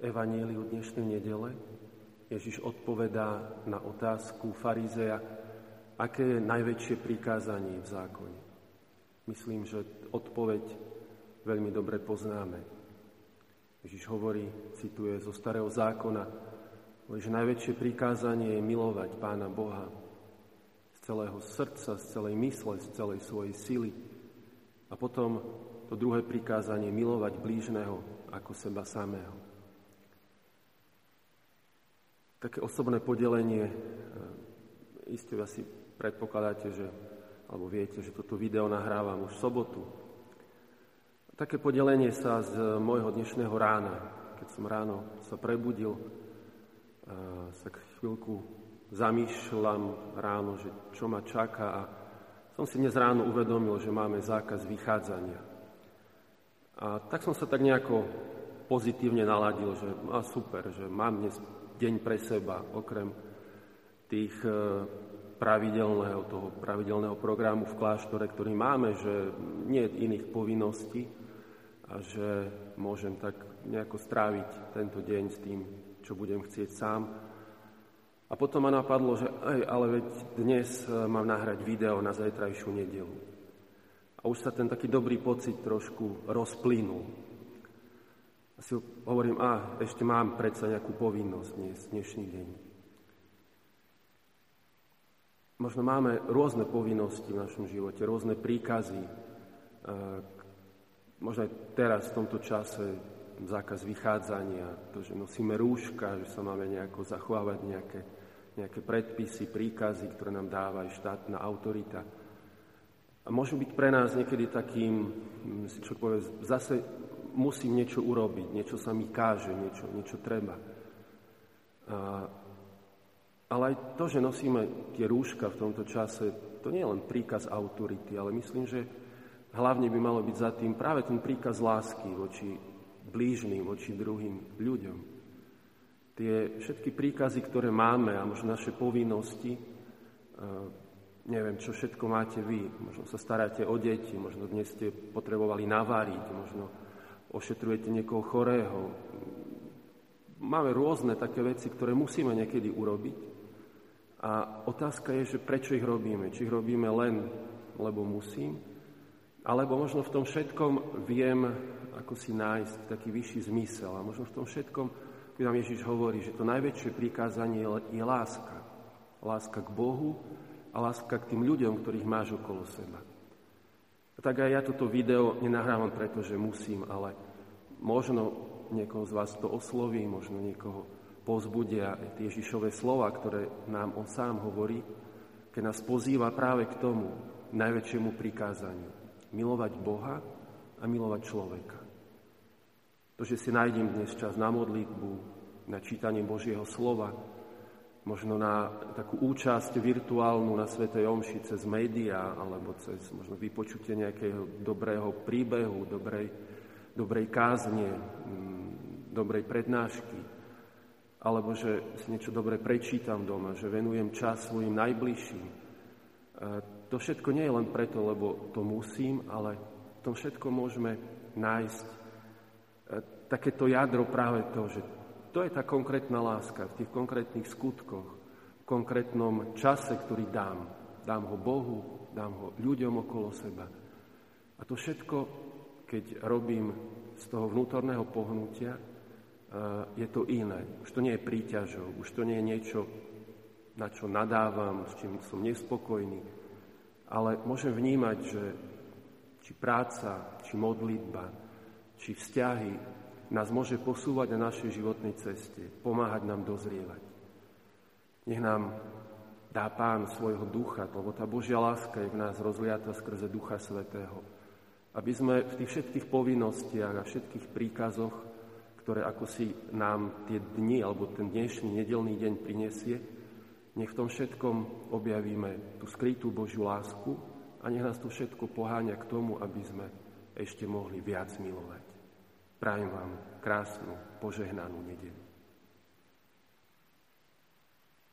Evaníliu dnešnej nedele Ježiš odpovedá na otázku farizeja, aké je najväčšie prikázanie v zákone. Myslím, že odpoveď veľmi dobre poznáme. Ježiš hovorí, cituje zo starého zákona, že najväčšie prikázanie je milovať Pána Boha z celého srdca, z celej mysle, z celej svojej sily. A potom to druhé prikázanie milovať blížneho ako seba samého. Také osobné podelenie, e, iste asi predpokladáte, že, alebo viete, že toto video nahrávam už v sobotu. Také podelenie sa z môjho dnešného rána, keď som ráno sa prebudil, e, sa chvíľku zamýšľam ráno, že čo ma čaká a som si dnes ráno uvedomil, že máme zákaz vychádzania. A tak som sa tak nejako pozitívne naladil, že a super, že mám dnes deň pre seba, okrem tých e, pravidelného, toho pravidelného programu v kláštore, ktorý máme, že nie je iných povinností a že môžem tak nejako stráviť tento deň s tým, čo budem chcieť sám. A potom ma napadlo, že aj, ale veď dnes e, mám nahrať video na zajtrajšiu nedelu. A už sa ten taký dobrý pocit trošku rozplynul. Si hovorím, a ešte mám predsa nejakú povinnosť dnes, dnešný deň. Možno máme rôzne povinnosti v našom živote, rôzne príkazy. Možno aj teraz, v tomto čase, zákaz vychádzania, to, že nosíme rúška, že sa máme nejako zachovávať nejaké, nejaké predpisy, príkazy, ktoré nám dáva aj štátna autorita. A môžu byť pre nás niekedy takým, si čo povie, zase musím niečo urobiť, niečo sa mi káže, niečo, niečo treba. A, ale aj to, že nosíme tie rúška v tomto čase, to nie je len príkaz autority, ale myslím, že hlavne by malo byť za tým práve ten príkaz lásky voči blížným, voči druhým ľuďom. Tie všetky príkazy, ktoré máme a možno naše povinnosti, neviem, čo všetko máte vy, možno sa staráte o deti, možno dnes ste potrebovali naváriť, možno ošetrujete niekoho chorého. Máme rôzne také veci, ktoré musíme niekedy urobiť. A otázka je, že prečo ich robíme. Či ich robíme len, lebo musím, alebo možno v tom všetkom viem, ako si nájsť taký vyšší zmysel. A možno v tom všetkom, keď nám Ježiš hovorí, že to najväčšie prikázanie je láska. Láska k Bohu a láska k tým ľuďom, ktorých máš okolo seba. Tak aj ja toto video nenahrávam preto, že musím, ale možno niekoho z vás to osloví, možno niekoho pozbudia tie Ježišové slova, ktoré nám on sám hovorí, keď nás pozýva práve k tomu najväčšiemu prikázaniu. Milovať Boha a milovať človeka. To, že si nájdem dnes čas na modlitbu, na čítanie Božieho slova, možno na takú účasť virtuálnu na Svetej Omši cez médiá alebo cez možno vypočutie nejakého dobrého príbehu, dobrej, dobrej kázne, mm, dobrej prednášky, alebo že si niečo dobre prečítam doma, že venujem čas svojim najbližším. To všetko nie je len preto, lebo to musím, ale v tom všetko môžeme nájsť e, takéto jadro práve to, že to je tá konkrétna láska v tých konkrétnych skutkoch, v konkrétnom čase, ktorý dám. Dám ho Bohu, dám ho ľuďom okolo seba. A to všetko, keď robím z toho vnútorného pohnutia, eh, je to iné. Už to nie je príťažou, už to nie je niečo, na čo nadávam, s čím som nespokojný, ale môžem vnímať, že či práca, či modlitba, či vzťahy, nás môže posúvať na našej životnej ceste, pomáhať nám dozrievať. Nech nám dá Pán svojho ducha, lebo tá Božia láska je v nás rozliata skrze Ducha Svetého. Aby sme v tých všetkých povinnostiach a všetkých príkazoch, ktoré ako si nám tie dni alebo ten dnešný nedelný deň prinesie, nech v tom všetkom objavíme tú skrytú Božiu lásku a nech nás to všetko poháňa k tomu, aby sme ešte mohli viac milovať. Prajem vám krásnu, požehnanú nedelu.